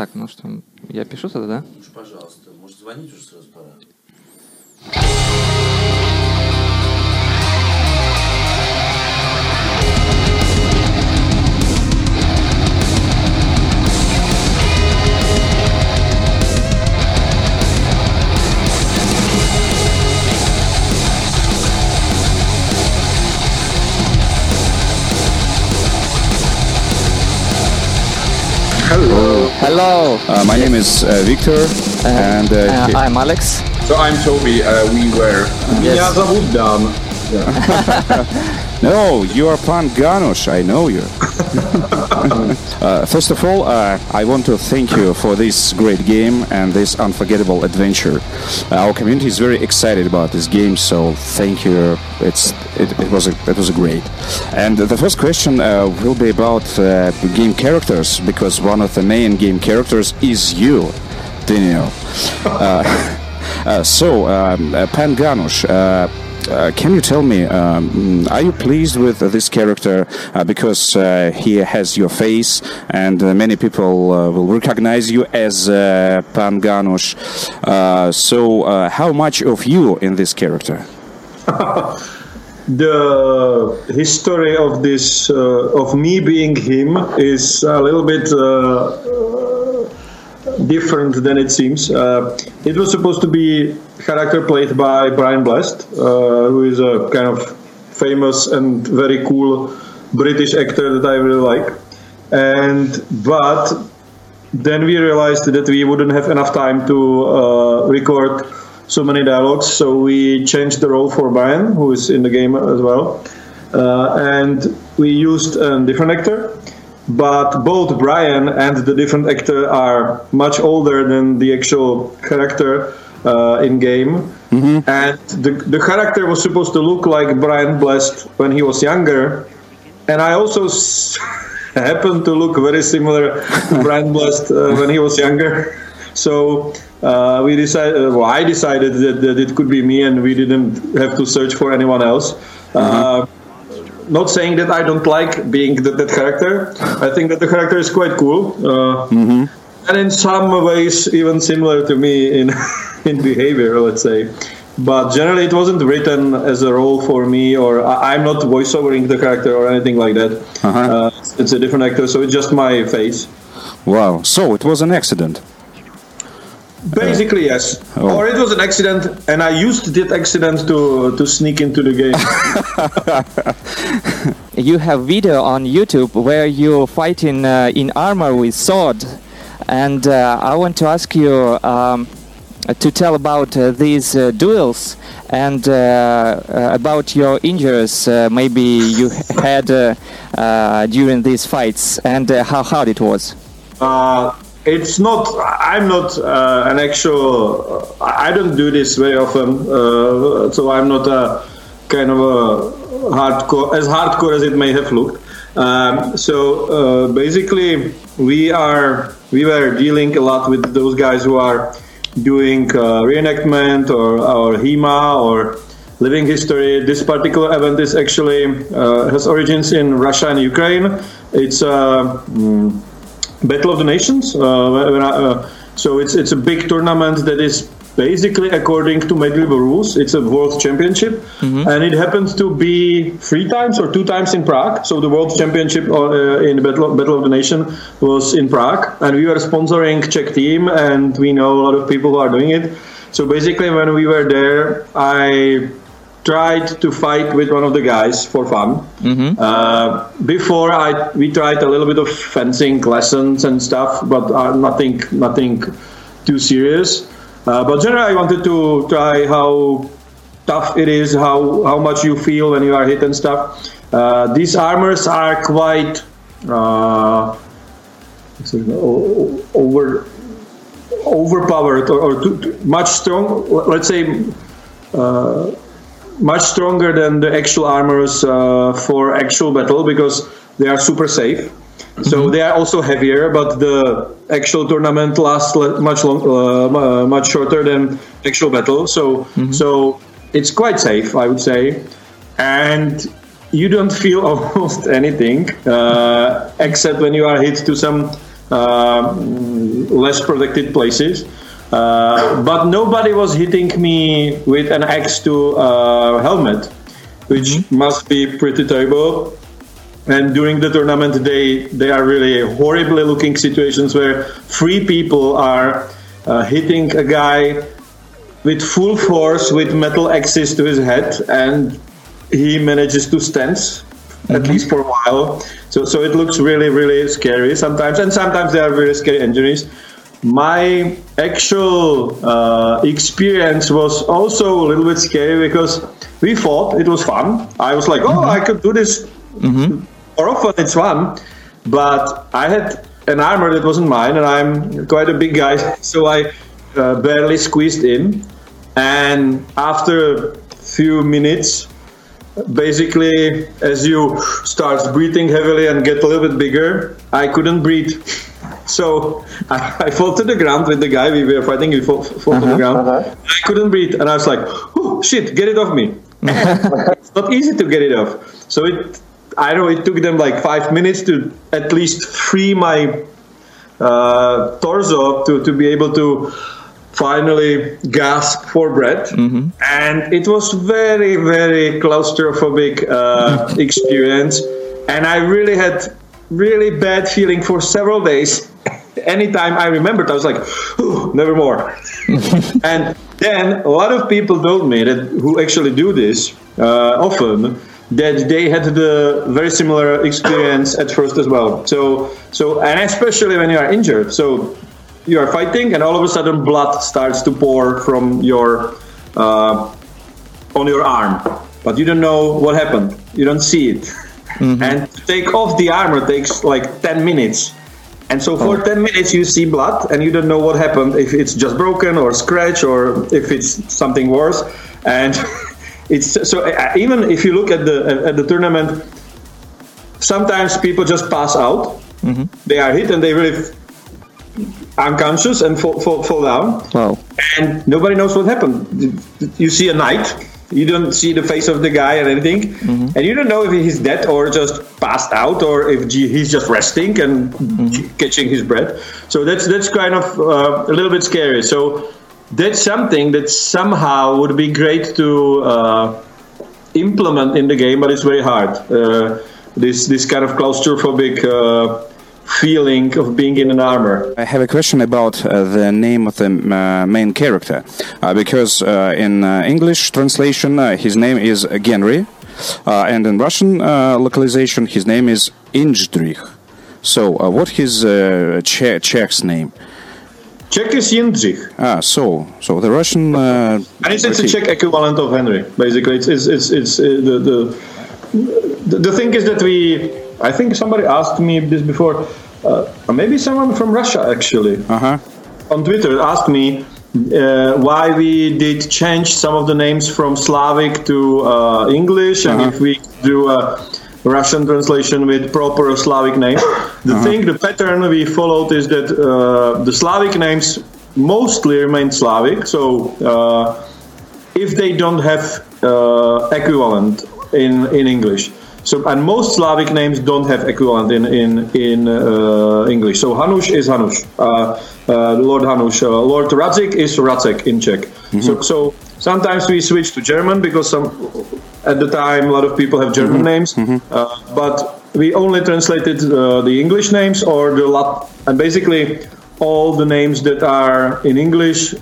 Так, ну что, я пишу тогда, да? Лучше, пожалуйста. Может, звонить уже сразу пора? Hello. Uh, my name is uh, Victor, uh-huh. uh, uh and I'm Alex. So I'm Toby. Uh, we were. Yes. Yeah. no, you are Pan Ganush. I know you. uh, first of all, uh, I want to thank you for this great game and this unforgettable adventure. Uh, our community is very excited about this game, so thank you. It's it, it was a it was a great. And the first question uh, will be about game characters because one of the main game characters is you, Daniel. So, um, Pan Ganush, can you tell me, um, are you pleased with uh, this character uh, because uh, he has your face and uh, many people uh, will recognize you as uh, Pan Ganush? Uh, so, uh, how much of you in this character? The history of this, uh, of me being him, is a little bit uh, uh, different than it seems. Uh, it was supposed to be character played by Brian Blessed, uh, who is a kind of famous and very cool British actor that I really like. And but then we realized that we wouldn't have enough time to uh, record so many dialogues, so we changed the role for Brian, who is in the game as well, uh, and we used a different actor. But both Brian and the different actor are much older than the actual character uh, in game, and the the character was supposed to look like Brian Blessed when he was younger, and I also s- happened to look very similar to Brian Blessed uh, when he was younger. So uh, we decided, uh, well, I decided that, that it could be me, and we didn't have to search for anyone else. Uh, not saying that I don't like being that, that character. I think that the character is quite cool, uh, and in some ways even similar to me in in behavior, let's say. But generally, it wasn't written as a role for me, or I, I'm not voiceovering the character or anything like that. uh it's a different actor, so it's just my face. Wow, so it was an accident. Basically, yes. Oh. Or it was an accident, and I used that accident to to sneak into the game. You have video on YouTube where you fighting uh, in armor with sword, and uh, I want to ask you um, to tell about uh, these uh, duels and uh, uh, about your injuries. Uh, maybe you had uh, uh, during these fights and uh, how hard it was. It's not. I'm not uh, an actual. I don't do this very often, uh, so I'm not a kind of a hardcore as hardcore as it may have looked. Um, so uh, basically, we are we were dealing a lot with those guys who are doing uh, reenactment or or HEMA or living history. This particular event is actually uh, has origins in Russia and Ukraine. It's mm, Battle of the Nations. Uh, when- when I- uh, so it's it's a big tournament that is basically according to medieval rules. It's a world championship, and it happens to be three times or two times in Prague. So the world championship uh, in the Battle of, Battle of the Nation was in Prague, and we were sponsoring Czech team, and we know a lot of people who are doing it. So basically, when we were there, I tried to fight with one of the guys for fun. Uh, before I we tried a little bit of fencing lessons and stuff, but uh, nothing nothing too serious. Uh, but generally, I wanted to try how tough it is, how how much you feel when you are hit and stuff. Uh, these armors are quite uh, what's it, o- over overpowered or, or too, too much strong. Let's say uh, much stronger than the actual armors uh, for actual battle because they are super safe. So they are also heavier, but the actual tournament lasts le- much long, uh, uh, much shorter than actual battle. So so it's quite safe, I would say, and you don't feel almost anything uh, except when you are hit to some uh, less protected places. Uh, but nobody was hitting me with an X2 uh, helmet, which mm-hmm. must be pretty terrible. And during the tournament, they they are really horribly looking situations where three people are uh, hitting a guy with full force with metal axes to his head, and he manages to stand mm-hmm. at least for a while. So so it looks really really scary sometimes, and sometimes there are really scary injuries my actual uh, experience was also a little bit scary because we thought it was fun. I was like, oh, mm-hmm. I could do this mm-hmm. more often, it's fun. But I had an armor that wasn't mine, and I'm quite a big guy, so I uh, barely squeezed in. And after a few minutes, basically, as you start breathing heavily and get a little bit bigger, I couldn't breathe. So I, I fall to the ground with the guy we were fighting. We fall, fall uh-huh, to the uh-huh, ground. Uh-huh. I couldn't breathe, and I was like, oh, "Shit, get it off me!" it's not easy to get it off. So it, I know it took them like five minutes to at least free my uh, torso to to be able to finally gasp for breath. Mm-hmm. And it was very very claustrophobic uh, experience, and I really had really bad feeling for several days anytime I remembered, I was like, never more. and then a lot of people told me that who actually do this uh, often that they had the very similar experience at first as well. So, so and especially when you are injured, so you are fighting and all of a sudden blood starts to pour from your uh, on your arm, but you don't know what happened. You don't see it. Mm-hmm. And to take off the armor takes like 10 minutes. And so for oh. 10 minutes you see blood and you don't know what happened, if it's just broken or scratch or if it's something worse. And it's so uh, even if you look at the at the tournament, sometimes people just pass out. Mm-hmm. They are hit and they really unconscious and fall, fall, fall down. Wow. And nobody knows what happened. You see a knight you don't see the face of the guy or anything, mm-hmm. and you don't know if he's dead or just passed out or if he's just resting and mm-hmm. catching his breath. So that's that's kind of uh, a little bit scary. So that's something that somehow would be great to uh, implement in the game, but it's very hard. Uh, this this kind of claustrophobic uh, feeling of being in an armor. I have a question about uh, the name of the uh, main character, uh, because uh, in uh, English translation uh, his name is Genry, and in Russian localization his name is Injdrich. So, what his che- Czech's name? Czech is Jindřich. Ah, so so the Russian. and it's, it's a Czech equivalent of Henry. Basically, it's it's it's, it's the, the the thing is that we I think somebody asked me this before. Uh, maybe someone from Russia actually uh-huh. on Twitter asked me uh, why we did change some of the names from Slavic to uh, English, and uh-huh. if we do a Russian translation with proper Slavic name. The uh-huh. thing, the pattern we followed is that uh, the Slavic names mostly remain Slavic. So uh, if they don't have uh, equivalent in in English. So, and most Slavic names don't have equivalent in in in uh, English. So Hanush is Hanush, uh, uh, Lord Hanush. Uh, Lord Radzik is Radzek in Czech. Mm-hmm. So, so sometimes we switch to German because some at the time a lot of people have German mm-hmm. names, mm-hmm. Uh, but we only translated uh, the English names or the Lat, and basically all the names that are in English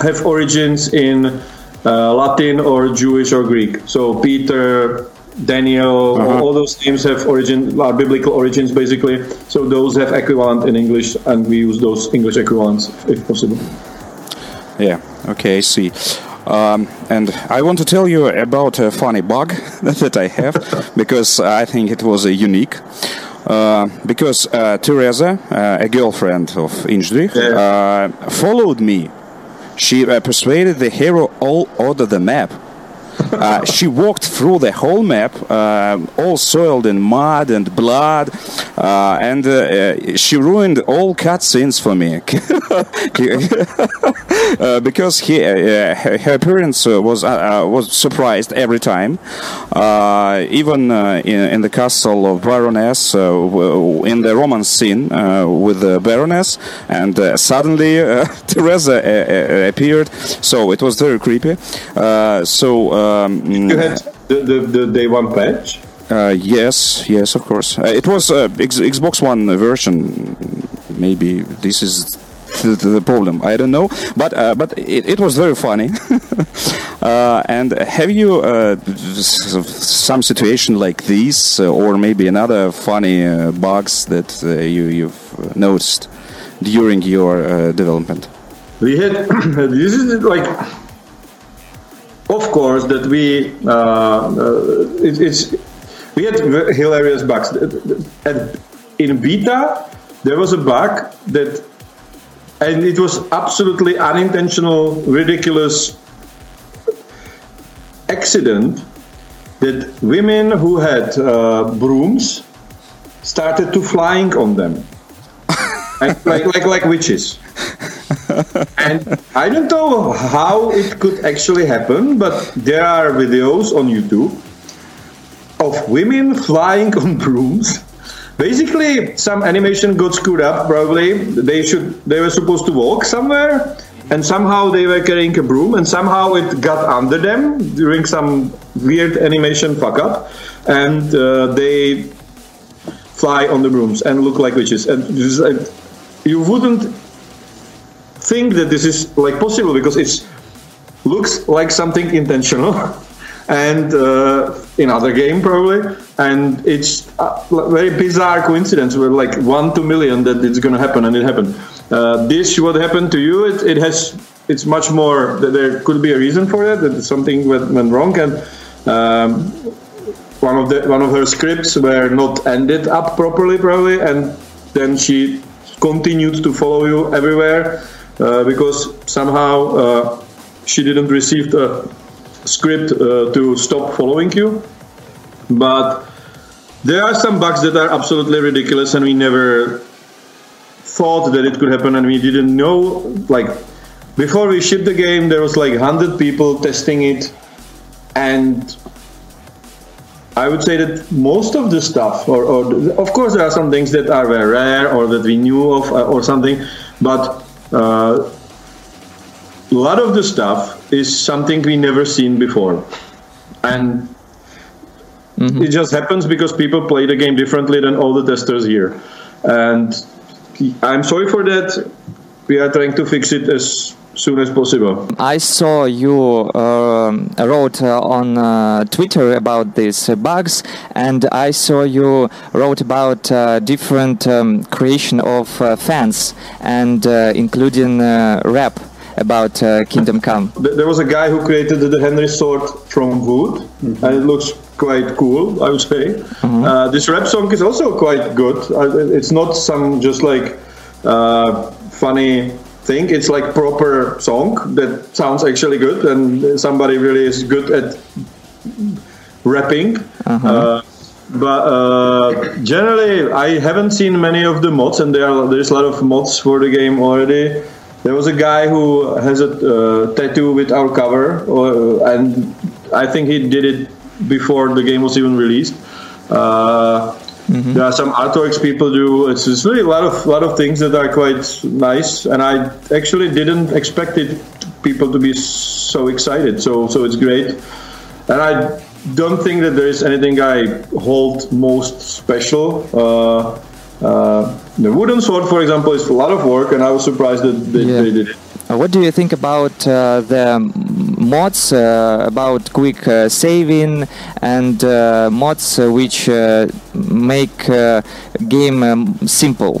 have origins in Latin or Jewish or Greek. So Peter. Daniel, uh-huh. all those names have origin, are biblical origins basically. So those have equivalent in English, and we use those English equivalents if possible. Yeah. Okay. I see. Um, and I want to tell you about a funny bug that I have because I think it was a unique. Uh, because uh, Teresa, uh, a girlfriend of Injdrich, yeah. Uh, followed me. She uh, persuaded the hero all over the map uh, she walked through the whole map, uh, all soiled in mud and blood, uh, and uh, uh, she ruined all cutscenes for me uh, because he, uh, uh, her, appearance uh, was was surprised every time. even in, in, the castle of Baroness, in the romance scene with the Baroness, and suddenly Teresa appeared, so it was very creepy. so um, you had the, the, the day one patch. Uh, yes, yes, of course. Uh, it was uh, X- Xbox One version. Maybe this is the, the problem. I don't know, but uh, but it, it, was very funny. Uh, and have you uh, some situation like this, or maybe another funny bugs that you you've noticed during your development? We had this is like of course that we uh, uh, it, it's we had hilarious bugs. And in beta, there was a bug that, and it was absolutely unintentional, ridiculous accident that women who had uh, brooms started to flying on them, like, like, like like witches. And I don't know how it could actually happen, but there are videos on YouTube of women flying on brooms. Basically, some animation got screwed up. Probably they should they were supposed to walk somewhere, and somehow they were carrying a broom, and somehow it got under them during some weird animation fuck up, and uh, they fly on the brooms and look like witches. And you wouldn't think that this is like possible because it looks like something intentional and uh, in other game probably. And it's a very bizarre coincidence where like one to million that it's going to happen and it happened. Uh, this what happened to you it, it has it's much more there could be a reason for it that something went, went wrong and um, one of the one of her scripts were not ended up properly probably and then she continued to follow you everywhere. uh, because somehow uh, she didn't receive the script uh, to stop following you. But there are some bugs that are absolutely ridiculous, and we never thought that it could happen, and we didn't know. Like before we shipped the game, there was like hundred people testing it, and I would say that most of the stuff, or, or, of course, there are some things that are very rare or that we knew of uh, or something, but uh, a lot of the stuff is something we never seen before, and mm-hmm. it just happens because people play the game differently than all the testers here, and I'm sorry for that. We are trying to fix it as soon as possible. I saw you uh, wrote uh, on uh, Twitter about these bugs, and I saw you wrote about uh, different um, creation of uh, fans, and uh, including rap about Kingdom Come. There was a guy who created the Henry sword from wood, mm-hmm. and it looks quite cool, I would say. Mm-hmm. this rap song is also quite good. it's not some just like funny think it's like proper song that sounds actually good and somebody really is good at rapping. Uh-huh. uh, but uh, generally i haven't seen many of the mods and there are, there's a lot of mods for the game already. There was a guy who has a uh, tattoo with our cover uh, and i think he did it before the game was even released. Uh, Mm-hmm. There are some artworks people do. It's, it's really a lot of lot of things that are quite nice, and I actually didn't expect it people to be so excited. So so it's great, and I don't think that there is anything I hold most special. Uh, uh, the wooden sword, for example, is a lot of work, and I was surprised that they, yeah. they did it. Uh, what do you think about uh, the mods uh, about quick uh, saving and uh, mods uh, which make game um, simple?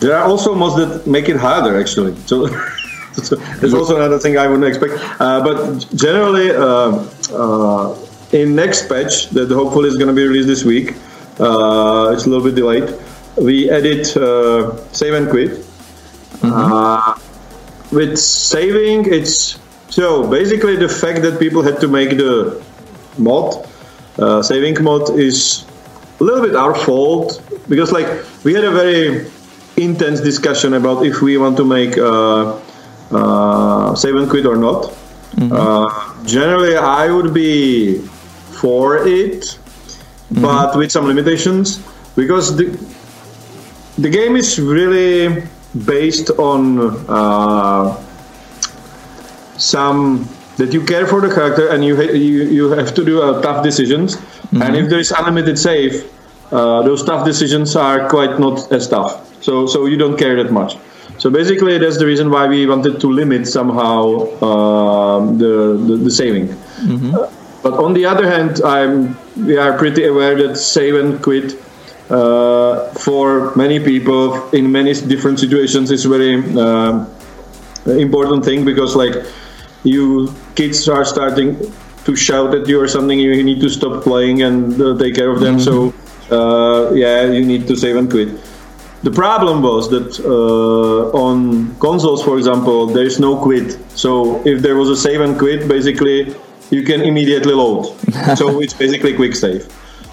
There are also mods that make it harder, actually. So. there's also another thing I wouldn't expect. but generally, in next patch that hopefully is going to be released this week, it's a little bit delayed. We edit save and quit. Mm-hmm. Uh, with saving, it's So basically, the fact that people had to make the mod, uh, saving mod, is a little bit our fault because, like, we had a very intense discussion about if we want to make uh, uh, save and quit or not. Uh, generally, I would be for it, but with some limitations because the the game is really based on uh, some that you care for the character and you ha- you, you have to do uh, tough decisions. And if there is unlimited save uh, those tough decisions are quite not as tough. So so you don't care that much. So basically that's the reason why we wanted to limit somehow um, the, the the saving. Uh, but on the other hand i'm we are pretty aware that save and quit uh, for many people in many different situations is very um, important thing because like you kids are starting to shout at you or something you need to stop playing and uh, take care of them. So uh, yeah you need to save and quit. The problem was that uh, on consoles for example there is no quit. So if there was a save and quit basically you can immediately load. So it's basically quick save.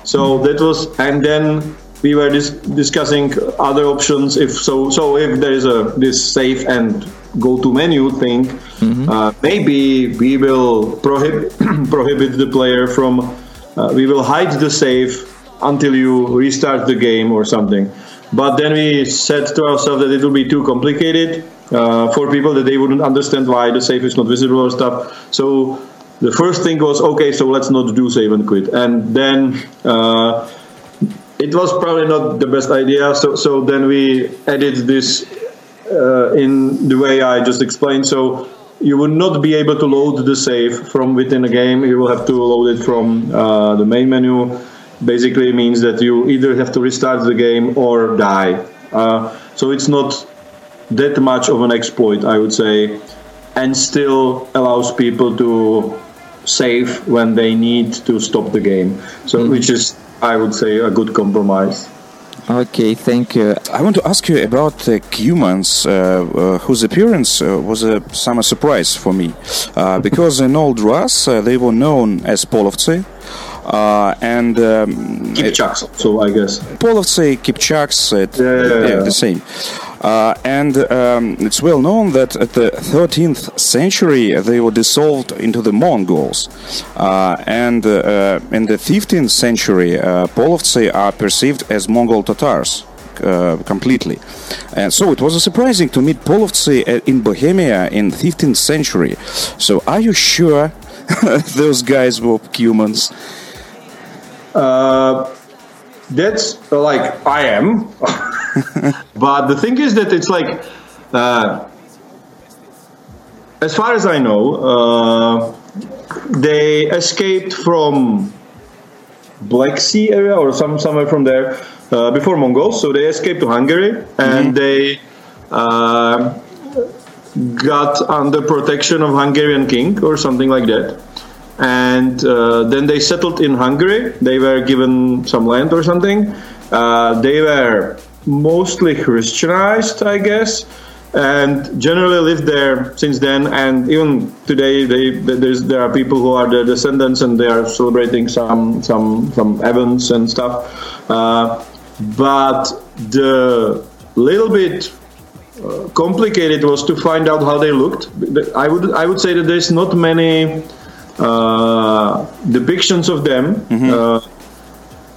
So that was and then we were dis- discussing other options if so so if there is a this save and go to menu thing uh, maybe we will prohibit prohibit the player from uh, we will hide the save until you restart the game or something. But then we said to ourselves that it will be too complicated uh, for people that they wouldn't understand why the save is not visible or stuff. So the first thing was okay so let's not do save and quit. And then uh, it was probably not the best idea. So so then we added this uh, in the way I just explained. So you would not be able to load the save from within a game. You will have to load it from uh, the main menu. Basically means that you either have to restart the game or die. Uh, so it's not that much of an exploit, I would say, and still allows people to save when they need to stop the game. So which is I would say a good compromise. Okay, thank you. I want to ask you about uh, Cumans, uh, uh, whose appearance uh, was a summer surprise for me, uh, because in old Rus uh, they were known as polovtsy, and um, Kipchaks, so I guess polovtsy, Kipchaks, yeah, yeah, yeah, the same. Uh, and um, it's well known that at the 13th century they were dissolved into the Mongols. Uh, and uh, in the 15th century, uh, Polovtsi are perceived as Mongol Tatars. Uh, completely, and so it was surprising to meet Polovtsi uh, in Bohemia in 15th century. So, are you sure those guys were Cumans? Uh, that's like I am. but the thing is that it's like, uh, as far as I know, uh, they escaped from Black Sea area or some somewhere from there uh, before Mongols. So they escaped to Hungary and they uh, got under protection of Hungarian king or something like that. And uh, then they settled in Hungary. They were given some land or something. Uh, they were mostly Christianized, I guess, and generally lived there since then. And even today, they, there's, there are people who are the descendants, and they are celebrating some some some events and stuff. Uh, but the little bit uh, complicated was to find out how they looked. I would I would say that there's not many uh, depictions of them. Uh,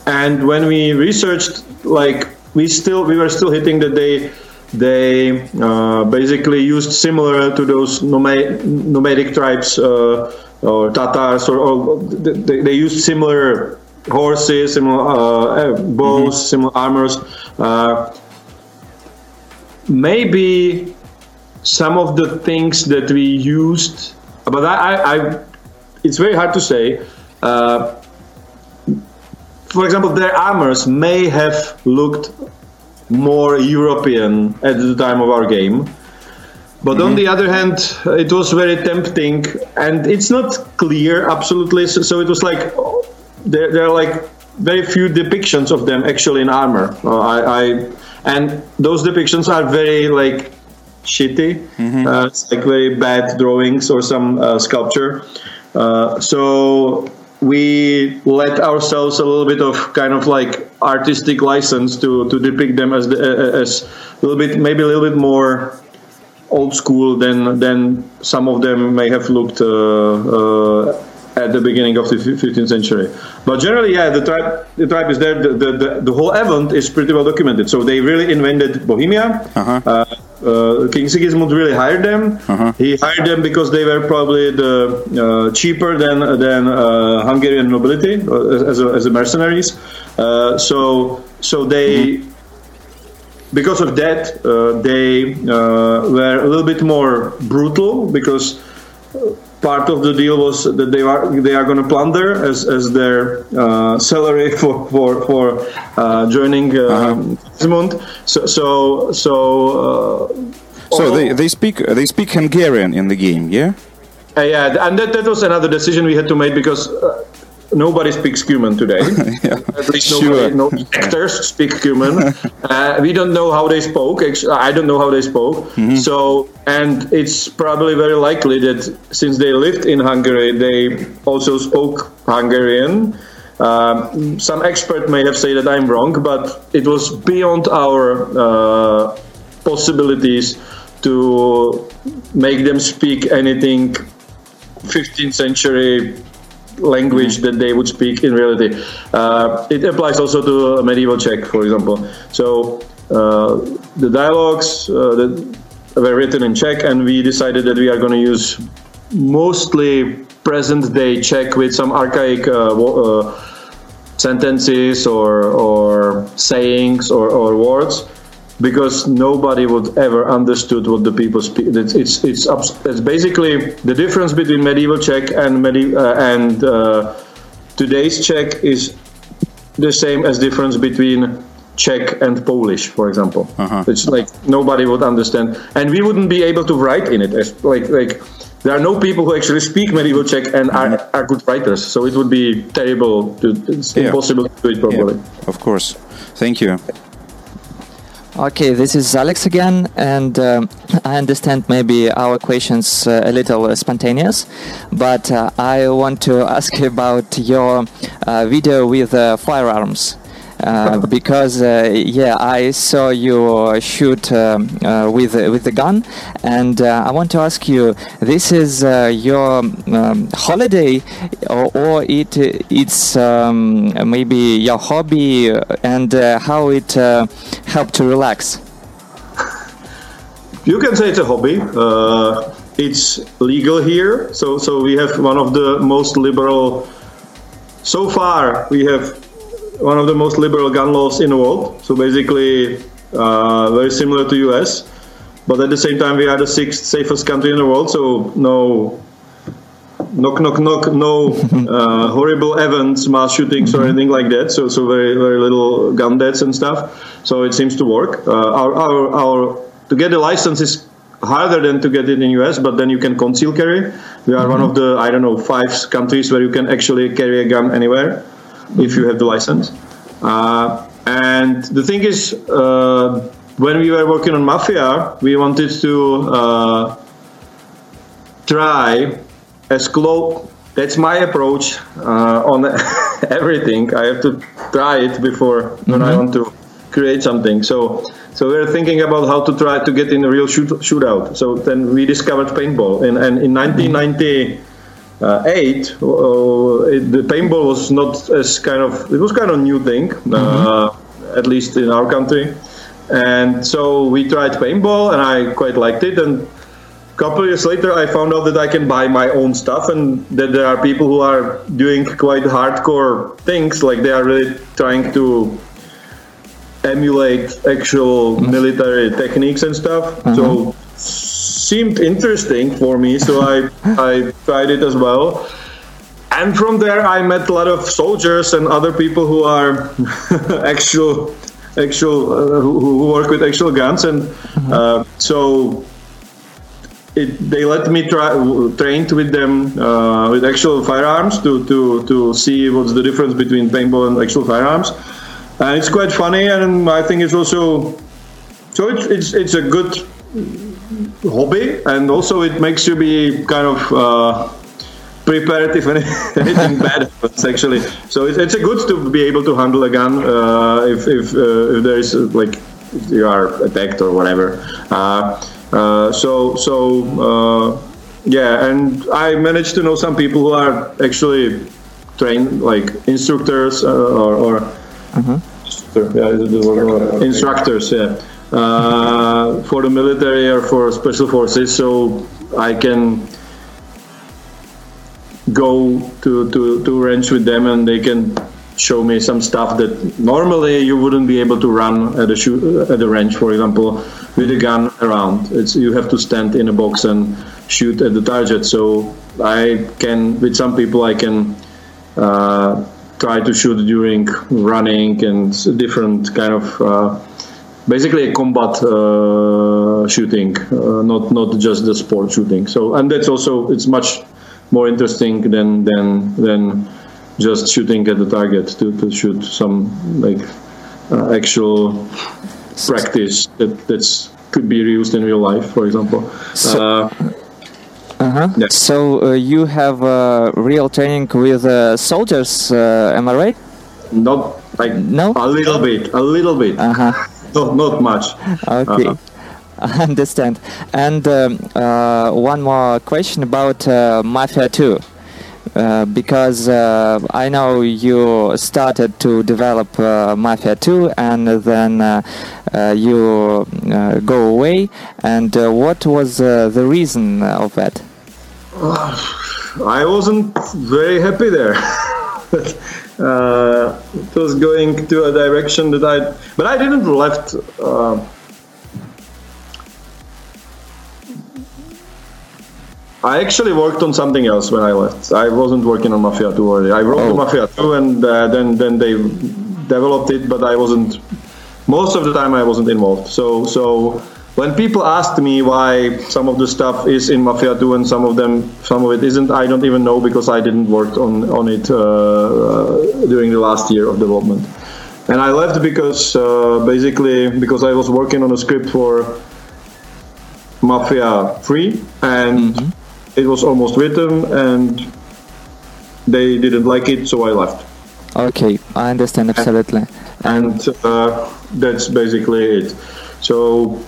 and when we researched, like we still we were still hitting that they they uh, basically used similar to those nomadic, nomadic tribes uh, or Tatars or, or they, they used similar horses, similar uh, bows, similar armors. Uh, maybe some of the things that we used, but I, I, I it's very hard to say. Uh, for example, their armors may have looked more European at the time of our game. But on the other hand, it was very tempting, and it's not clear absolutely. So, so it was like there, there are like very few depictions of them actually in armor. Uh, I, I and those depictions are very like shitty. Uh, it's like very bad drawings or some uh, sculpture. Uh, so we let ourselves a little bit of kind of like artistic license to, to depict them as the, as a little bit maybe a little bit more old school than than some of them may have looked uh, uh, at the beginning of the 15th century. But generally, yeah, the tribe the tribe is there. The, the, the, the whole event is pretty well documented. So they really invented Bohemia. Uh-huh. Uh, uh, King Sigismund really hired them. He hired them because they were probably the uh, cheaper than than uh, Hungarian nobility uh, as a, as a mercenaries. Uh, so so they because of that, uh, they uh, were a little bit more brutal because uh, part of the deal was that they are they are going to plunder as, as their uh, salary for for for uh, joining uh, Sigismund. So so so. Uh, So they, they speak they speak Hungarian in the game, yeah? uh, yeah, and that, that was another decision we had to make because uh, nobody speaks Cuman today. At least Sure. no actors speak Cuman. uh, we don't know how they spoke. I don't know how they spoke. So, and it's probably very likely that since they lived in Hungary, they also spoke Hungarian. Um, some expert may have said that I'm wrong, but it was beyond our uh, possibilities to make them speak anything 15th century language that they would speak in reality. Uh, it applies also to medieval Czech, for example. So uh, the dialogues uh, that were written in Czech, and we decided that we are going to use mostly present day Czech with some archaic uh, uh, sentences or, or sayings or, or words because nobody would ever understood what the people speak. It's it's it's, abs- it's basically the difference between medieval Czech and medi- uh, and uh, today's Czech is the same as difference between Czech and Polish, for example. It's like nobody would understand, and we wouldn't be able to write in it. As, like like there are no people who actually speak medieval Czech and are, are good writers. So it would be terrible. To, it's Yeah. impossible to do it properly. Yeah, of course. Thank you. Okay, this is Alex again, and um, I understand maybe our questions uh, a little uh, spontaneous, but uh, I want to ask you about your uh, video with uh, firearms. Uh, because uh, yeah, I saw you shoot um, uh, with with the gun, and I want to ask you: This is your um, holiday, or, or it it's um, maybe your hobby, and how it helped to relax? You can say it's a hobby. Uh, it's legal here, so so we have one of the most liberal. So far, we have one of the most liberal gun laws in the world. So basically, uh, very similar to US, but at the same time, we are the sixth safest country in the world. So no. Knock, knock, knock! No uh, horrible events, mass shootings, or anything like that. So, so very, very little gun deaths and stuff. So it seems to work. Uh, our, our, our to get a license is harder than to get it in US, but then you can conceal carry. We are one of the I don't know five countries where you can actually carry a gun anywhere if you have the license. Uh, and the thing is, uh, when we were working on Mafia, we wanted to uh, try as close. That's my approach uh, on everything. I have to try it before when I want to create something. So, so we're thinking about how to try to get in a real shoot, shootout. So then we discovered paintball, and, and in 1998, uh, it, the paintball was not as kind of it was kind of new thing, uh, at least in our country. And so we tried paintball, and I quite liked it. And a couple of years later, I found out that I can buy my own stuff, and that there are people who are doing quite hardcore things, like they are really trying to emulate actual military techniques and stuff. So seemed interesting for me, so I I tried it as well. And from there, I met a lot of soldiers and other people who are actual actual uh, who, who work with actual guns, and uh, so it, they let me try trained with them uh, with actual firearms to, to to see what's the difference between paintball and actual firearms. And it's quite funny and i think it's also so it's it's, it's a good hobby, and also it makes you be kind of uh, prepared if anything bad happens. Actually, so it, it's a good to be able to handle a gun uh, if if, uh, if there is uh, like if you are attacked or whatever. Uh, uh, so so uh, yeah, and I managed to know some people who are actually trained like instructors uh, or. or yeah, the word? instructors, yeah, uh, for the military or for special forces. So I can go to, to, to range with them and they can show me some stuff that normally you wouldn't be able to run at a shoot, at a range, for example, with a gun around. It's you have to stand in a box and shoot at the target. So I can, with some people, I can uh, try to shoot during running and different kind of. Uh, basically a combat uh, shooting, uh, not not just the sport shooting. So and that's also it's much more interesting than than than just shooting at the target to, to shoot some like uh, actual practice that that's could be used in real life, for example. So- uh, Uh-huh. Yeah. So uh, you have uh, real training with uh, soldiers, uh, am I right? not like No? a little bit, a little bit, Uh-huh. Not not much. Okay. Uh-huh. I understand. And um, uh, one more question about uh, Mafia 2. Uh, because uh, I know you started to develop uh, Mafia 2 and then uh, uh, you uh, go away. And uh, what was uh, the reason of that? I wasn't very happy there. uh, it was going to a direction that I, but I didn't left. Uh, I actually worked on something else when I left. I wasn't working on Mafia 2 already. I wrote Oh. Mafia 2 and uh, then then they developed it, but I wasn't. Most of the time, I wasn't involved. So so when people asked me why some of the stuff is in Mafia 2 and some of them some of it isn't, I don't even know because I didn't work on on it uh, uh, during the last year of development. And I left because uh, basically because I was working on a script for Mafia 3 and it was almost written and they didn't like it, so I left. Okay, I understand absolutely. And uh, that's basically it. So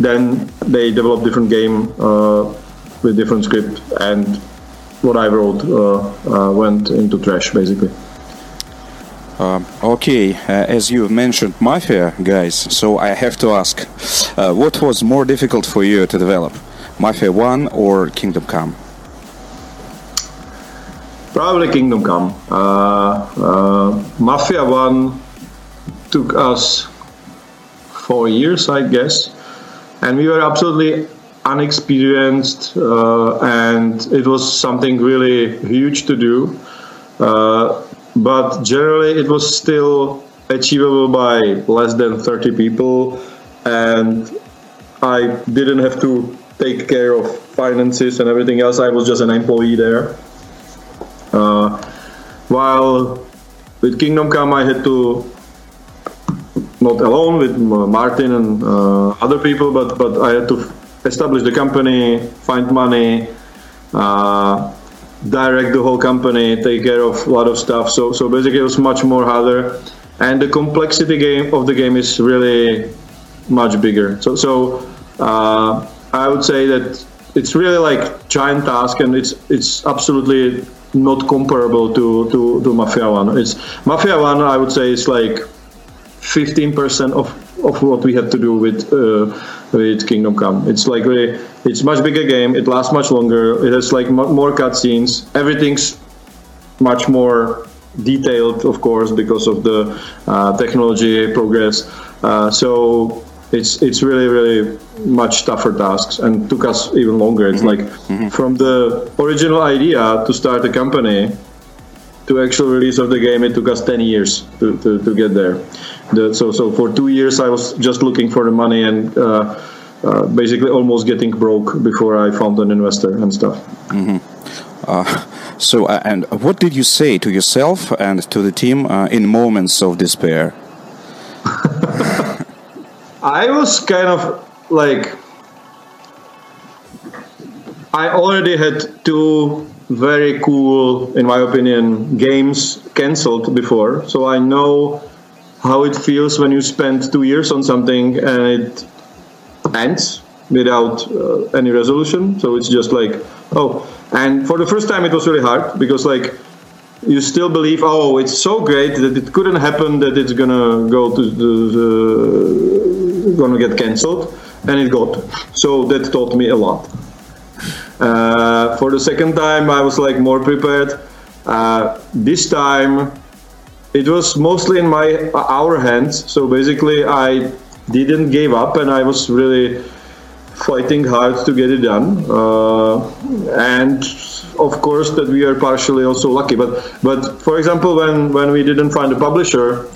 then they developed different game uh, with different script, and what I wrote uh, uh, went into trash basically. Um, okay, uh, as you've mentioned Mafia, guys, so I have to ask, uh, what was more difficult for you to develop, Mafia 1 or Kingdom Come? Probably Kingdom Come. Uh, uh, Mafia 1 took us four years, I guess, and we were absolutely unexperienced, uh, and it was something really huge to do. Uh, but generally, it was still achievable by less than 30 people, and I didn't have to take care of finances and everything else. I was just an employee there. Uh, while with Kingdom Come, I had to not alone with Martin and uh, other people, but but I had to establish the company, find money, uh, direct the whole company, take care of a lot of stuff. So so basically, it was much more harder, and the complexity game of the game is really much bigger. So so uh, I would say that it's really like giant task, and it's it's absolutely not comparable to to, to Mafia One. It's Mafia One. I would say is like 15% of, of what we had to do with uh, with Kingdom Come. It's like really, it's much bigger game. It lasts much longer. It has like mo- more cutscenes. Everything's much more detailed, of course, because of the uh, technology progress. Uh, so it's it's really really much tougher tasks and took us even longer. It's like from the original idea to start a company to actual release of the game, it took us 10 years to, to, to get there. The, so, so for two years, I was just looking for the money and uh, uh, basically almost getting broke before I found an investor and stuff. Uh, so, uh, and what did you say to yourself and to the team uh, in moments of despair? I was kind of like I already had two very cool, in my opinion, games cancelled before, so I know how it feels when you spend two years on something and it ends without uh, any resolution. So it's just like, oh, and for the first time it was really hard because like you still believe, oh, it's so great that it couldn't happen that it's gonna go to the, gonna get cancelled, and it got. So that taught me a lot. Uh, for the second time, I was like more prepared. Uh, this time, it was mostly in my our hands. So basically, I didn't give up, and I was really fighting hard to get it done. Uh, and of course, that we are partially also lucky. But but for example, when when we didn't find a publisher,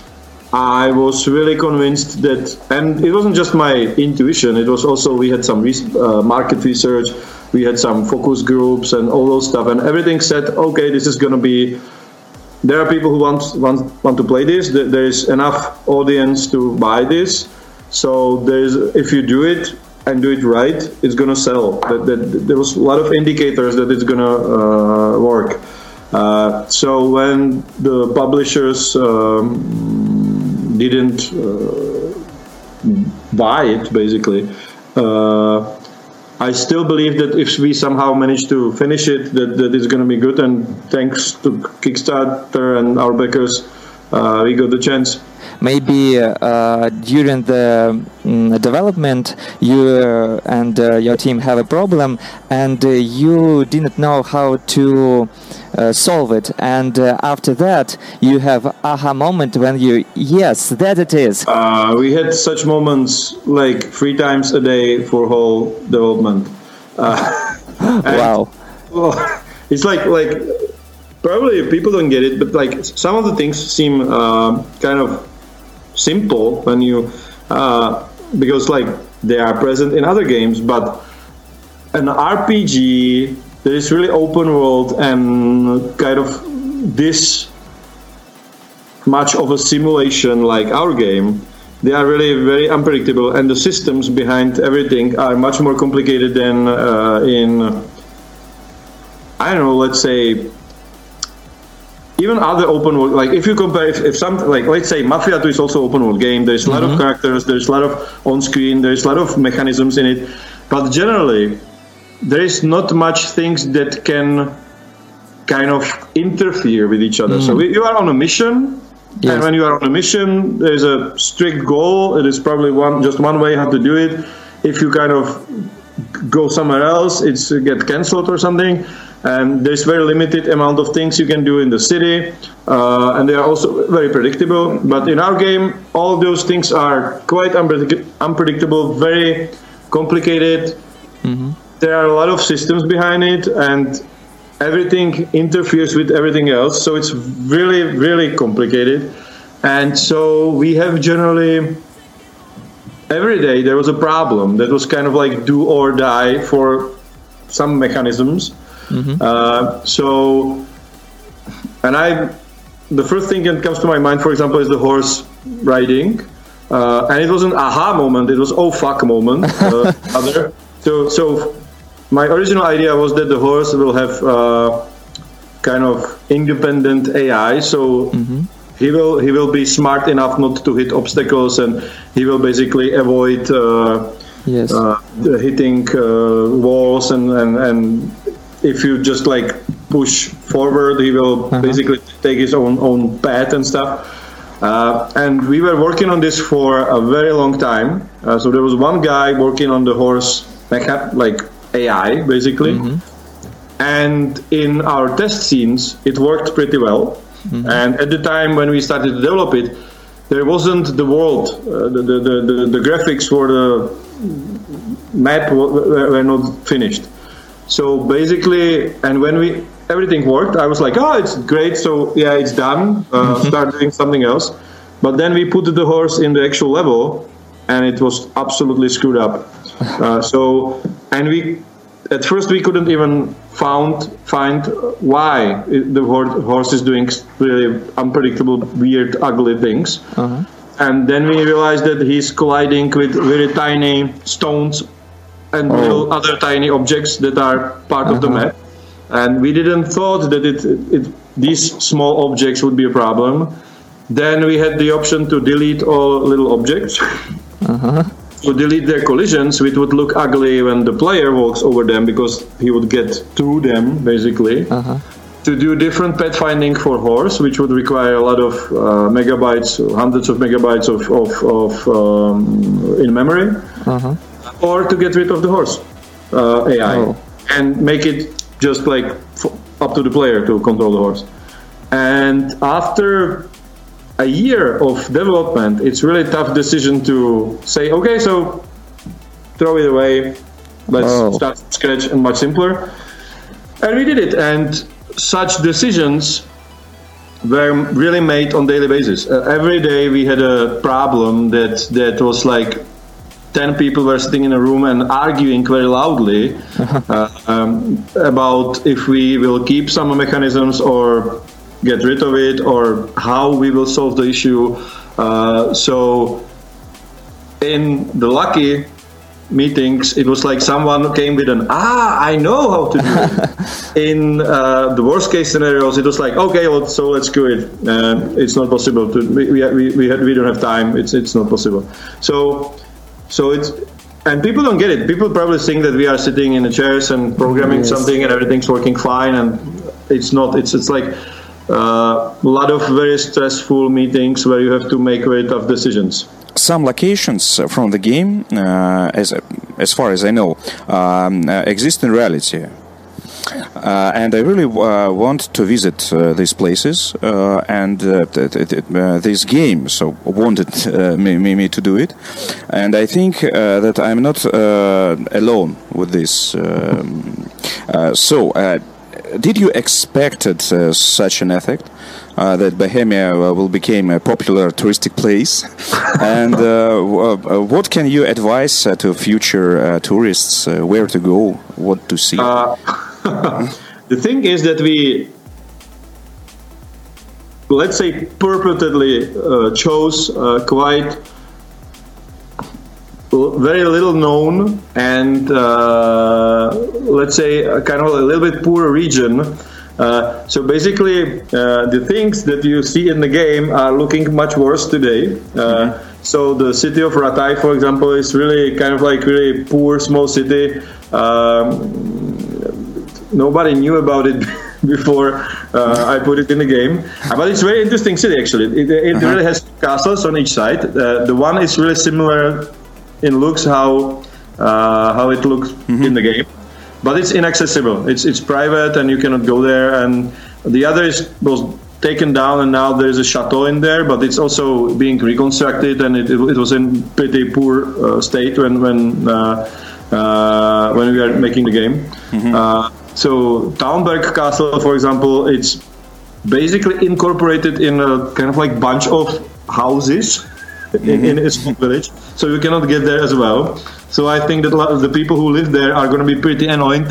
I was really convinced that, and it wasn't just my intuition. It was also we had some uh, market research, we had some focus groups, and all those stuff, and everything said, okay, this is going to be. There are people who want want want to play this. There is enough audience to buy this. So there's if you do it, and do it right, it's gonna sell. That, that, there was a lot of indicators that it's gonna uh, work. Uh, so when the publishers um, didn't uh, buy it, basically, uh, I still believe that if we somehow manage to finish it, that, that it's going to be good. And thanks to Kickstarter and our backers, uh, we got the chance maybe uh, during the um, development you and uh, your team have a problem and uh, you didn't know how to uh, solve it. And uh, after that you have aha moment when you yes that it is. We had such moments like three times a day for whole development. Wow. well, it's like like probably people don't get it but like some of the things seem kind of simple when you uh, because like they are present in other games, but an RPG that is really open world and kind of this much of a simulation like our game they are really very unpredictable and the systems behind everything are much more complicated than uh, in i don't know let's say even other open world, like if you compare, if, if some, like let's say Mafia 2 is also open world game, there's a lot mm-hmm. of characters, there's a lot of on screen, there's a lot of mechanisms in it, but generally, there is not much things that can kind of interfere with each other. Mm. So you are on a mission, yes. and when you are on a mission, there's a strict goal. It is probably one just one way how to do it. If you kind of go somewhere else, it's get cancelled or something and there's very limited amount of things you can do in the city uh, and they are also very predictable but in our game all those things are quite unpredict- unpredictable very complicated mm-hmm. There are a lot of systems behind it and everything interferes with everything else so it's really really complicated and so we have generally every day there was a problem that was kind of like do or die for some mechanisms Mm-hmm. Uh, so, and I, the first thing that comes to my mind, for example, is the horse riding. Uh, and it was an aha moment. It was oh fuck moment. Uh, other. So so my original idea was that the horse will have uh, kind of independent AI. So mm-hmm. he will he will be smart enough not to hit obstacles, and he will basically avoid uh, yes. Uh, hitting uh, walls and, and and if you just like push forward, he will uh-huh. basically take his own own path and stuff. Uh, and we were working on this for a very long time. Uh, so there was one guy working on the horse, like, like AI, basically. Mm-hmm. And in our test scenes, it worked pretty well. Mm-hmm. And at the time when we started to develop it, there wasn't the world, uh, the, the, the, the, graphics for the map were, were not finished. So basically, and when we everything worked, I was like, oh, it's great. So yeah, it's done. Uh, mm-hmm. start doing something else. But then we put the horse in the actual level, and it was absolutely screwed up. Uh, so and we at first we couldn't even found find why the horse is doing really unpredictable, weird, ugly things. Uh-huh. And then we realized that he's colliding with very tiny stones and Oh. little other tiny objects that are part of the Uh-huh. map. And we didn't thought that it, it these small objects would be a problem. Then we had the option to delete all little objects. To delete their collisions, which would look ugly when the player walks over them because he would get through them basically. To do different pathfinding for horse, which would require a lot of uh, megabytes, hundreds of megabytes of, of, of um, in memory, or to get rid of the horse uh, AI Oh. and make it just like f- up to the player to control the horse. And after a year of development, it's really tough decision to say, okay, so throw it away. Let's Oh. start from scratch and much simpler. And we did it. And such decisions were really made on daily basis. Uh, every day we had a problem that that was like 10 people were sitting in a room and arguing very loudly uh, um, about if we will keep some mechanisms or get rid of it or how we will solve the issue. Uh, so, in the lucky meetings, it was like someone came with an ah, I know how to do it. in uh, the worst case scenarios, it was like okay, well, so let's do it. Uh, it's not possible to. We we we, we, had, we don't have time. It's it's not possible. So so it's and people don't get it. People probably think that we are sitting in the chairs and programming Yes. something and everything's working fine, and it's not. It's it's like a lot of very stressful meetings where you have to make very tough decisions. Some locations from the game, uh, as as far as I know, um, uh, exist in reality. Uh, and I really uh, want to visit uh, these places, and th- th- th- this game so wanted me, me, me to do it, and I think that I'm not alone with this. Um, so, did you expected uh, such an effect? Uh, that Bohemia uh, will become a popular touristic place, and uh, uh, what can you advise uh, to future uh, tourists uh, where to go, what to see? the thing is that we let's say purportedly uh, chose uh, quite very little known and uh, let's say kind of a little bit poor region uh, so basically uh, the things that you see in the game are looking much worse today uh, so the city of Rattay for example is really kind of like really poor small city um, nobody knew about it before uh, I put it in the game. Uh, But it's a very interesting city actually. It, it really has castles on each side. Uh, the one is really similar in looks how uh, how it looks in the game, but it's inaccessible. It's it's private and you cannot go there. And the other is was taken down and now there's a chateau in there, but it's also being reconstructed and it, it, it was in pretty poor uh, state when when. Uh, uh, when we are making the game. Uh, so Talmberg Castle, for example, it's basically incorporated in a kind of like bunch of houses in, in a small village. So you cannot get there as well. So I think that a lot of the people who live there are going to be pretty annoyed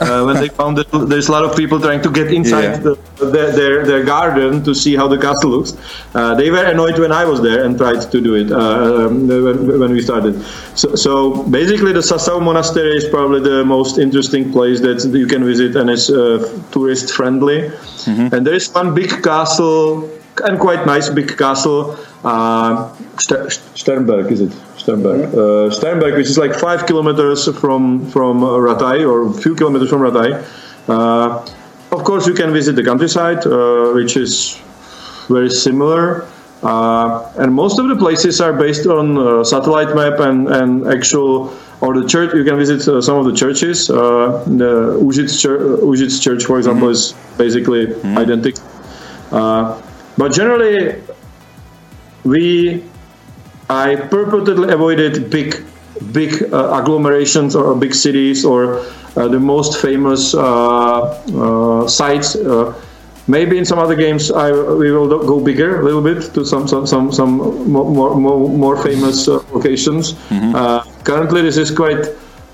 uh, when they found that there's a lot of people trying to get inside Yeah. the, their, their their garden to see how the castle looks. Uh, they were annoyed when I was there and tried to do it uh, um, when, when we started. So, so basically, the Sasau Monastery is probably the most interesting place that you can visit and is uh, tourist friendly. And there is one big castle and quite nice big castle. Uh, Ster- Sternberg is it? Sternberg. Uh, Sternberg, which is like five kilometers from from Rattay or a few kilometers from Rattay. Uh, of course, you can visit the countryside, uh, which is very similar. Uh, and most of the places are based on uh, satellite map and, and actual or the church. You can visit uh, some of the churches. Uh, the Uzhitz church, Uzhitz church, for example, is basically identical. Uh, but generally, we I purposely avoided big big uh, agglomerations or big cities or uh, the most famous uh, uh, sites. Uh, maybe in some other games, I we will go bigger a little bit to some some some, some more more, more, famous uh, locations. Uh, currently, this is quite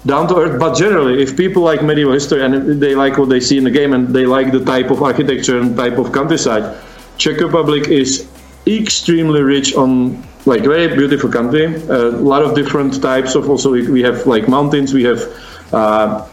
down to earth, but generally, if people like medieval history and they like what they see in the game and they like the type of architecture and type of countryside, Czech Republic is extremely rich on like very beautiful country. A lot of different types of also we, we have like mountains. We have uh,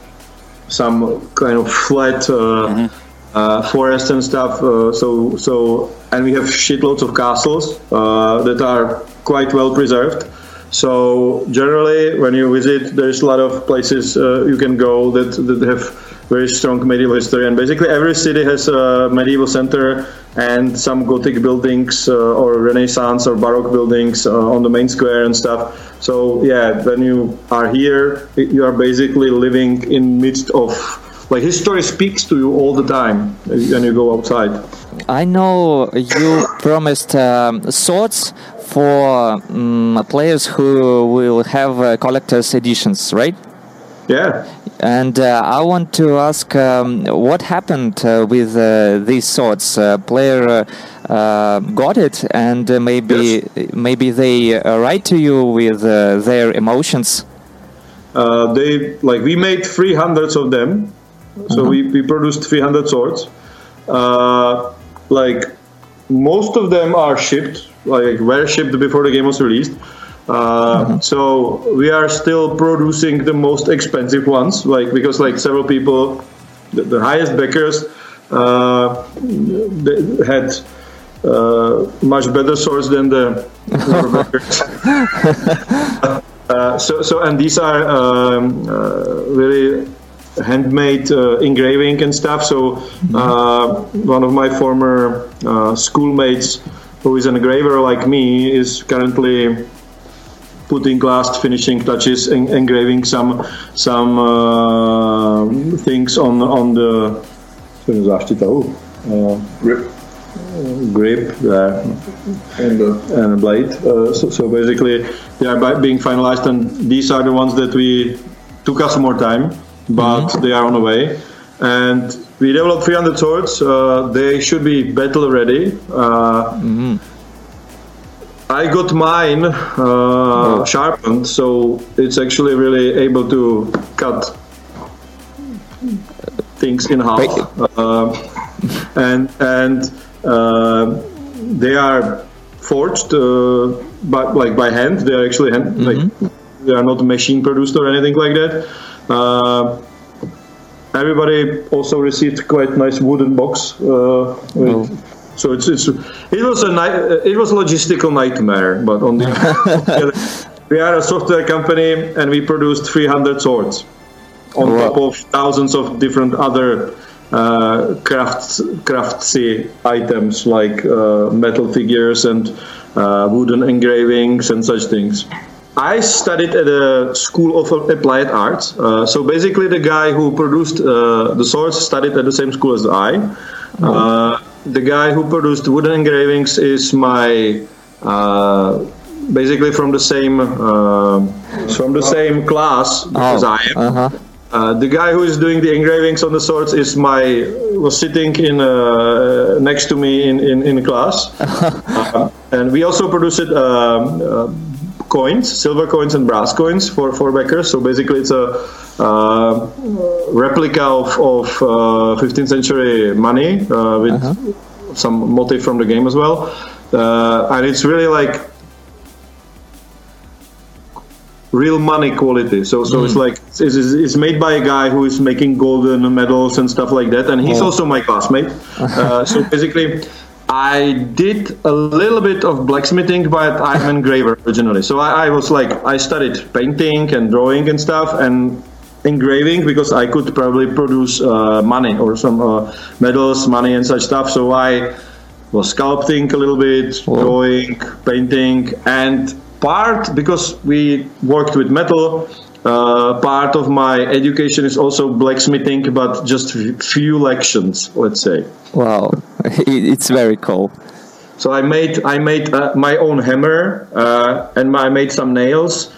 some kind of flat uh, uh, forest and stuff. Uh, so so and we have shitloads of castles uh, that are quite well preserved. So generally, when you visit, there's a lot of places uh, you can go that that have very strong medieval history, and basically every city has a medieval center and some Gothic buildings uh, or Renaissance or Baroque buildings uh, on the main square and stuff. So yeah, when you are here, you are basically living in midst of like history speaks to you all the time when you go outside. I know you promised um, swords for um, players who will have uh, collector's editions, right? Yeah. And uh, I want to ask um, what happened uh, with uh, these swords. Uh, player got it, and uh, maybe maybe they uh, write to you with uh, their emotions. Uh, they like we made 300 of them, so we, we produced 300 swords. Uh, like most of them are shipped, like were shipped before the game was released. Uh, So we are still producing the most expensive ones, like because like several people, the, the highest backers uh, had uh, much better source than the backers. Uh, so, so, and these are um, uh, really handmade uh, engraving and stuff. So, uh, one of my former uh, schoolmates, who is an engraver like me, is currently putting last finishing touches and engraving some some uh, things on on the. co je záštita? Uh, grip. grip uh, and, and a blade. Uh, so, so basically, they are by- being finalized, and these are the ones that we took us more time, but they are on the way. And we developed 300 swords. Uh, they should be battle ready. Uh, I got mine uh, sharpened, so it's actually really able to cut things in half. Uh, and and uh, they are forged uh, by like by hand. They are actually hand, like they are not machine produced or anything like that. Uh, everybody also received quite nice wooden box. Uh, with, So it's, it's it was a ni- it was a logistical nightmare, but on the we are a software company and we produced 300 swords on Wow. top of thousands of different other uh, crafts craftsy items like uh, metal figures and uh, wooden engravings and such things. I studied at a school of applied arts. Uh, so basically, the guy who produced uh, the swords studied at the same school as I. Uh, the guy who produced wooden engravings is my uh, basically from the same uh, from the same class because I am. Uh-huh. Uh, the guy who is doing the engravings on the swords is my was sitting in uh, next to me in in, in class, Uh, and we also produced um, uh, coins, silver coins and brass coins for for backers. So basically, it's a uh, replica of of uh, 15th century money uh, with some motif from the game as well, uh, and it's really like real money quality. So so it's like it's, it's, made by a guy who is making golden medals and stuff like that, and he's also my classmate. Uh, so basically. I did a little bit of blacksmithing, but I'm an engraver originally. So I, I was like, I studied painting and drawing and stuff, and engraving because I could probably produce uh, money or some uh, medals, money, and such stuff. So I was sculpting a little bit, drawing, painting, and part because we worked with metal. Uh, part of my education is also blacksmithing, but just few lections, let's say. Wow, it's very cool. So I made I made uh, my own hammer, uh, and I made some nails,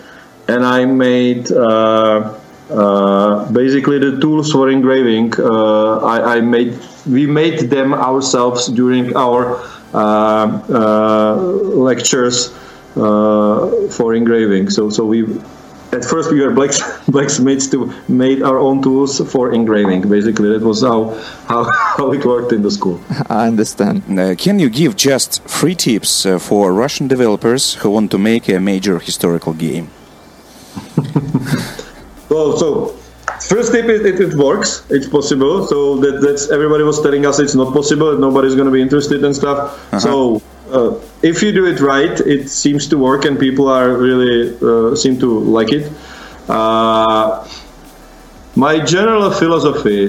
and I made uh, uh, basically the tools for engraving. Uh, I, I made we made them ourselves during our uh, uh, lectures uh, for engraving. So so we at first we were black, blacksmiths to made our own tools for engraving. Basically, that was how how, how it worked in the school. I understand. Uh, can you give just three tips uh, for Russian developers who want to make a major historical game? Well, so first tip is it, it works. It's possible. So that that's everybody was telling us it's not possible. Nobody's going to be interested and stuff. So uh, if you do it right, it seems to work, and people are really uh, seem to like it. Uh, my general philosophy,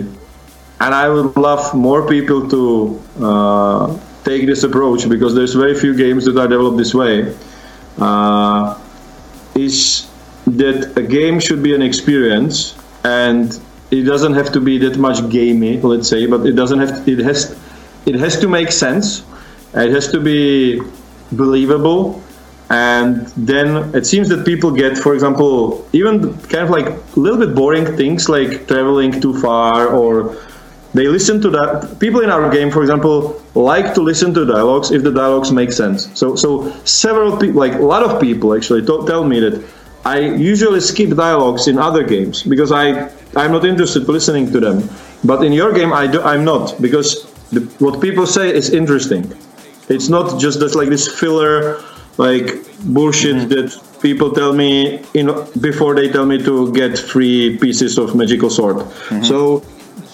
and I would love more people to uh, take this approach because there's very few games that are developed this way. Uh, is that a game should be an experience and it doesn't have to be that much gamey let's say but it doesn't have to, it has it has to make sense it has to be believable. And then it seems that people get for example even kind of like a little bit boring things like traveling too far or they listen to that. People in our game for example like to listen to dialogues if the dialogues make sense. So so several people like a lot of people actually to- tell me that i usually skip dialogues in other games because i i'm not interested listening to them. But in your game i do i'm not because the, what people say is interesting it's not just this like this filler like bullshit mm-hmm. that people tell me in before they tell me to get free pieces of magical sword. Mm-hmm. So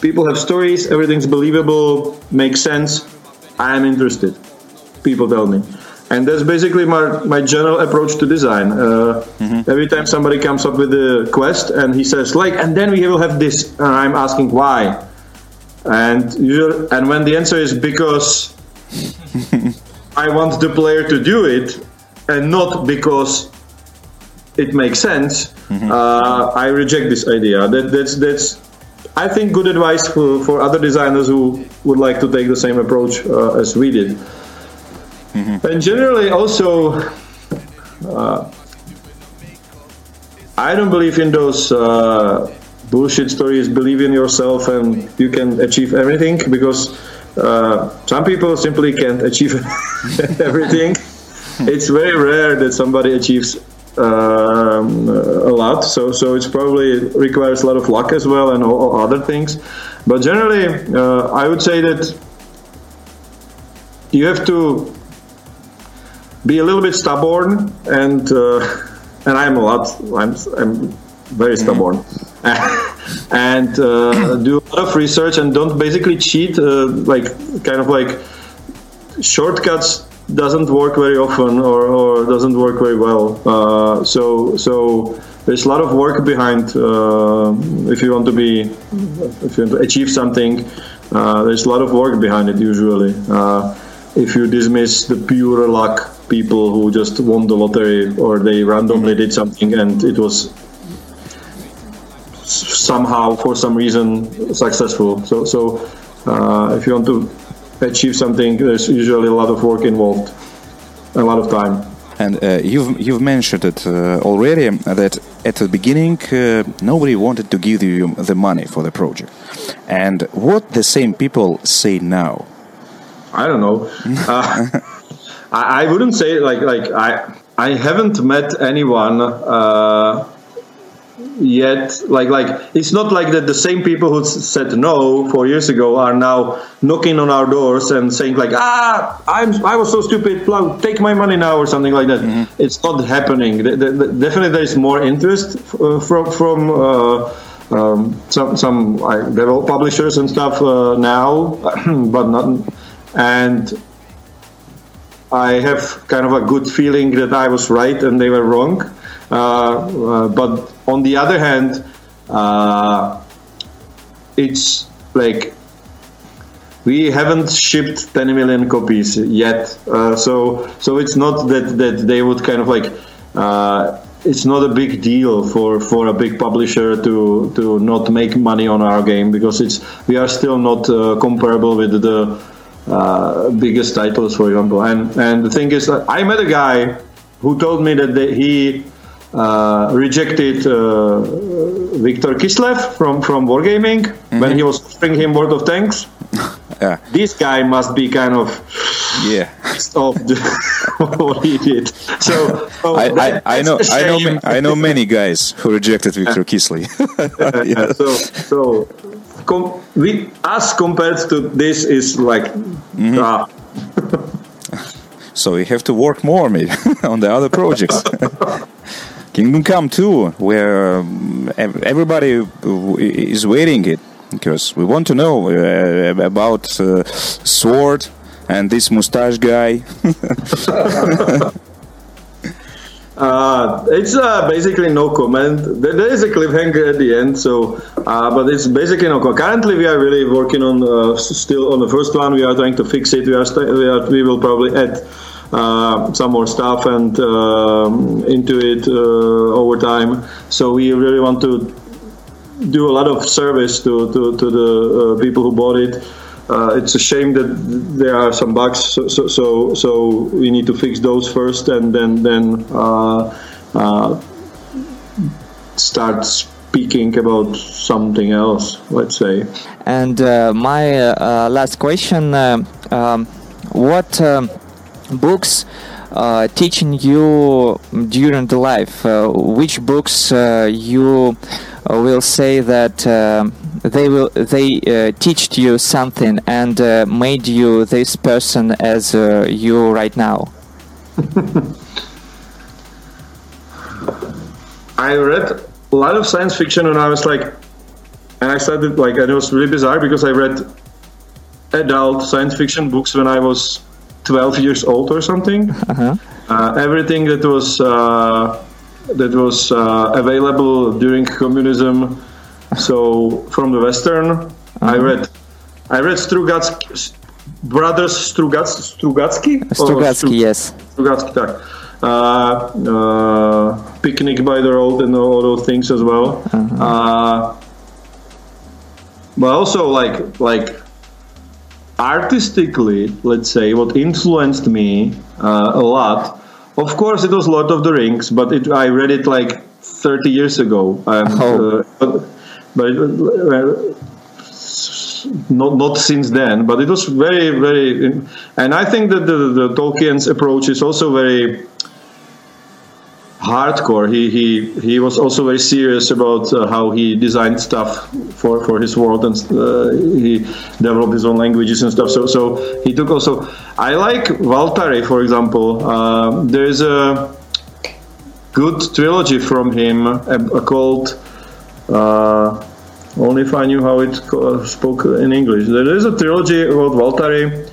people have stories everything's believable makes sense i am interested people tell me. And that's basically my, my general approach to design. Uh, mm-hmm. every time somebody comes up with a quest and he says like and then we will have this and i'm asking why. And usually, and when the answer is because i want the player to do it and not because it makes sense uh, i reject this idea that that's that's I think good advice for, for other designers who would like to take the same approach uh, as we did. And generally, also, uh, I don't believe in those uh, bullshit stories. Believe in yourself, and you can achieve everything because uh, some people simply can't achieve everything. It's very rare that somebody achieves um, a lot. So so it's probably requires a lot of luck as well and all, all other things. But generally, uh, I would say that you have to be a little bit stubborn and uh, and I'm a lot. I'm I'm very stubborn. and uh, do a lot of research and don't basically cheat uh, like kind of like shortcuts doesn't work very often or, or doesn't work very well. Uh, so so there's a lot of work behind uh, if you want to be if you want to achieve something. Uh, there's a lot of work behind it usually. Uh, if you dismiss the pure luck people who just won the lottery or they randomly did something and it was somehow for some reason successful. So so uh, if you want to achieve something, there's usually a lot of work involved, a lot of time. And uh, you've you've mentioned it uh, already that at the beginning uh, nobody wanted to give you the money for the project. And what the same people say now? I don't know. Uh, I, I wouldn't say like like I I haven't met anyone uh, yet. Like like it's not like that. The same people who said no four years ago are now knocking on our doors and saying like ah I'm I was so stupid. plow, Take my money now or something like that. It's not happening. The- the- the- definitely there is more interest uh, from from. Uh, um, some some like, develop publishers and stuff uh, now, but not and I have kind of a good feeling that I was right and they were wrong. Uh, uh, but on the other hand, uh, it's like we haven't shipped 10 million copies yet, uh, so so it's not that that they would kind of like. Uh, it's not a big deal for, for a big publisher to, to not make money on our game because it's we are still not uh, comparable with the biggest titles, for example. And and the thing is, I met a guy who told me that they, he rejected uh, Viktor Kislyi from from Wargaming when he was offering him World of Tanks. Yeah. This guy must be kind of Yeah. of what he did. So, so I, that- I, I know I know I know many guys who rejected Victor Kislyi. Yeah, so so com- we us compared to this is like Mm-hmm. ah, So we have to work more maybe on the other projects. Kingdom Come 2, where um, everybody is waiting it because we want to know uh, about uh, Sword and this mustache guy. uh, it's uh, basically no comment. There, is a cliffhanger at the end, so uh, but it's basically no comment. Currently, we are really working on still on the first one. We are trying to fix it. We are, we, are we will probably add. Uh, some more stuff and um, into it uh, over time. So we really want to do a lot of service to, to, to the uh, people who bought it. Uh, it's a shame that there are some bugs, so, so so so we need to fix those first, and then then uh, uh, start speaking about something else. Let's say. And uh, my uh, last question: uh, um, What um, books uh, teaching you during the life? Uh, which books uh, you uh, will say that um they will they uh, you something and uh, made you this person as uh, you right now? I read a lot of science fiction and I was like, and I started like, and it was really bizarre because I read adult science fiction books when I was 12 years old or something. Uh-huh. Uh, everything that was uh, that was uh, available during communism. So from the Western, I read I read Strugatsky, brothers Strugats, Strugatsky. Strugatsky, yes. Strugatsky, tak. Uh, uh, Picnic by the Road and all those things as well. Uh, but also like like artistically, let's say, what influenced me uh, a lot. Of course, it was Lord of the Rings, but it, I read it like 30 years ago. And, Oh. uh, but but uh, not not since then. But it was very very, and I think that the, the Tolkien's approach is also very hardcore. He he he was also very serious about uh, how he designed stuff for for his world, and uh, he developed his own languages and stuff. So so he took also. I like Waltari, for example. Uh, there is a good trilogy from him called. Uh, only if I knew how it spoke in English. There is a trilogy about Waltari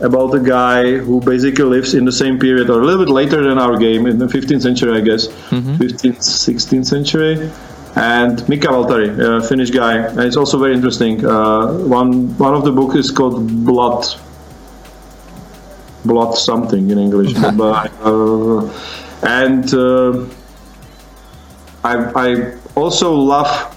about a guy who basically lives in the same period or a little bit later than our game in the 15th century, I guess, 15th, 16th century. And Mika Waltari, a Finnish guy, and it's also very interesting. Uh, one one of the book is called Blood, Blood something in English, but uh, and uh, I I also love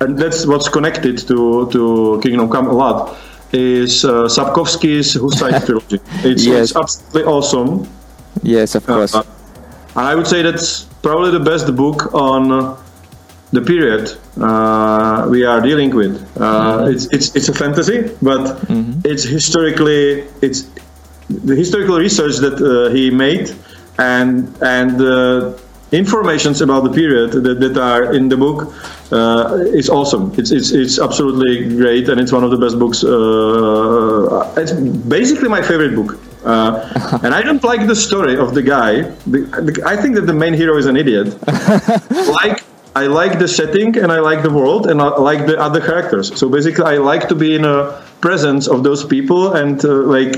and that's what's connected to to Kingdom Come a lot is uh, Sapkowski's Hussite trilogy. It's, Yes. it's absolutely awesome. Yes, of course. Uh, and I would say that's probably the best book on uh, the period uh, we are dealing with. Uh, it's, it's it's a fantasy, but it's historically it's the historical research that uh, he made and and uh, informations about the period that, that are in the book uh, is awesome. It's, it's it's absolutely great, and it's one of the best books. Uh, it's basically my favorite book. Uh, and I don't like the story of the guy. The- the- I think that the main hero is an idiot. like I like the setting and I like the world and I like the other characters. So basically, I like to be in a presence of those people and uh, like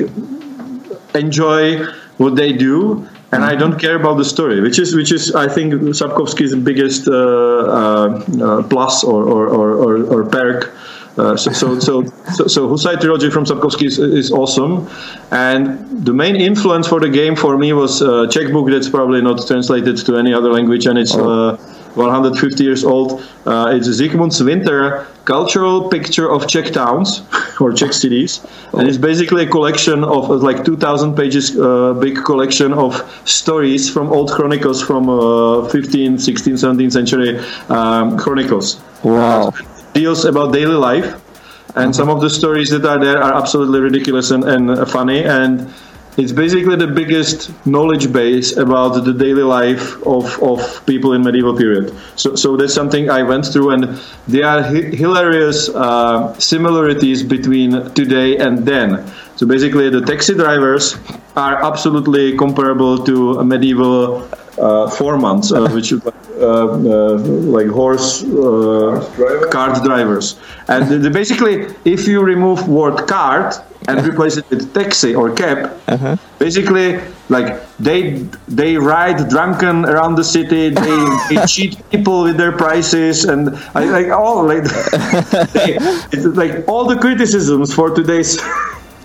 enjoy what they do. And I don't care about the story, which is which is I think Sapkowski's biggest uh, uh, uh, plus or or, or, or, perk. Uh, so, so, so, so, so Hussite trilogy from Sapkowski is, is awesome, and the main influence for the game for me was a Czech book that's probably not translated to any other language, and it's uh, 150 years old. Uh, it's Zikmund's Winter Cultural Picture of Czech Towns or Czech cities, and it's basically a collection of uh, like 2,000 pages, uh, big collection of stories from old chronicles from uh, 15th, 16th, 17th century um, chronicles Wow. deals about daily life and some of the stories that are there are absolutely ridiculous and, and funny and it's basically the biggest knowledge base about the daily life of, of people in medieval period. So, so that's something I went through, and there are hi- hilarious uh, similarities between today and then. So basically, the taxi drivers are absolutely comparable to medieval uh, foremans, uh, which is uh, uh, like horse uh, cart drivers. And the, basically, if you remove word cart and replace it with taxi or cab, basically, like they they ride drunken around the city, they, they cheat people with their prices, and I, like all like they, it's like all the criticisms for today's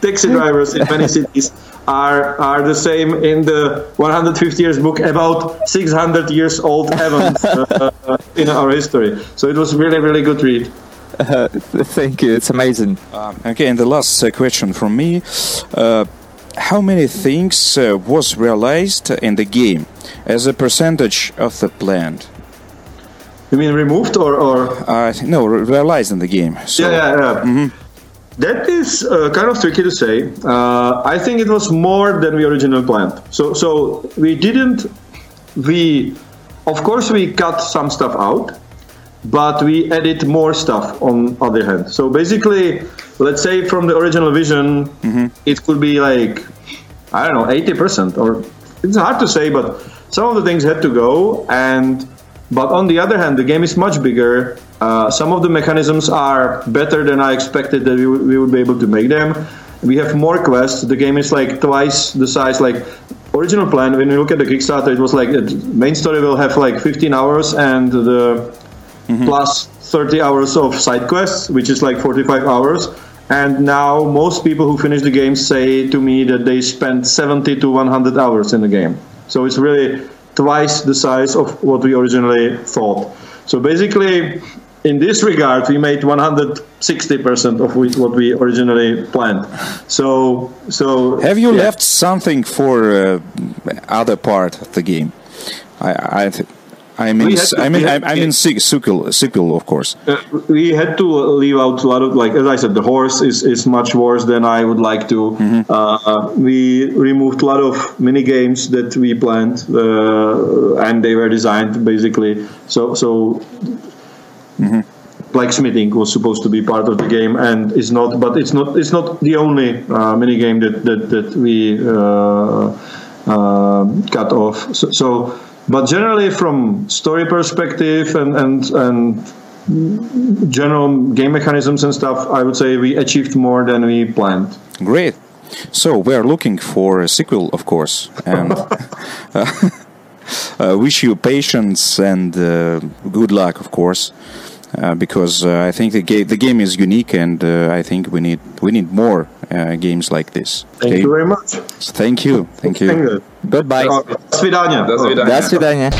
taxi drivers in many cities are are the same in the 150 years book about 600 years old events uh, uh, in our history. So it was really really good read. Thank you. It's amazing. Um, okay, and the last uh, question from me: uh, How many things uh, was realized in the game as a percentage of the planned? You mean removed or or? Uh, no, realized in the game. So, yeah, yeah, yeah. That is uh, kind of tricky to say. Uh, I think it was more than we originally planned. So, so we didn't. We, of course, we cut some stuff out, but we added more stuff on other hand. So basically, let's say from the original vision, it could be like I don't know, eighty percent, or it's hard to say, but some of the things had to go. And but on the other hand, the game is much bigger. Uh, some of the mechanisms are better than I expected that we, would- we would be able to make them. We have more quests. The game is like twice the size. Like original plan, when you look at the Kickstarter, it was like the main story will have like 15 hours and the plus 30 hours of side quests, which is like 45 hours. And now most people who finish the game say to me that they spent 70 to 100 hours in the game. So it's really twice the size of what we originally thought. So basically, in this regard, we made 160% of what we originally planned. So, so Have you yeah. left something for uh, other part of the game? I, I, I mean, to- I mean, I, I mean, sequel, sequel, of course. Uh, we had to leave out a lot of like as I said, the horse is, is much worse than I would like to. Uh, we removed a lot of mini games that we planned, uh, and they were designed basically so so. Blacksmithing was supposed to be part of the game, and is not. But it's not. It's not the only uh, mini game that that that we uh, uh, cut off. So, so, but generally, from story perspective and and and general game mechanisms and stuff, I would say we achieved more than we planned. Great. So we're looking for a sequel, of course, and uh, uh, wish you patience and uh, good luck, of course, uh, because uh, I think the, ga- the game is unique, and uh, I think we need we need more uh, games like this. Thank you very much. Thank you. Thank you. Goodbye. До свидания. До свидания. До свидания.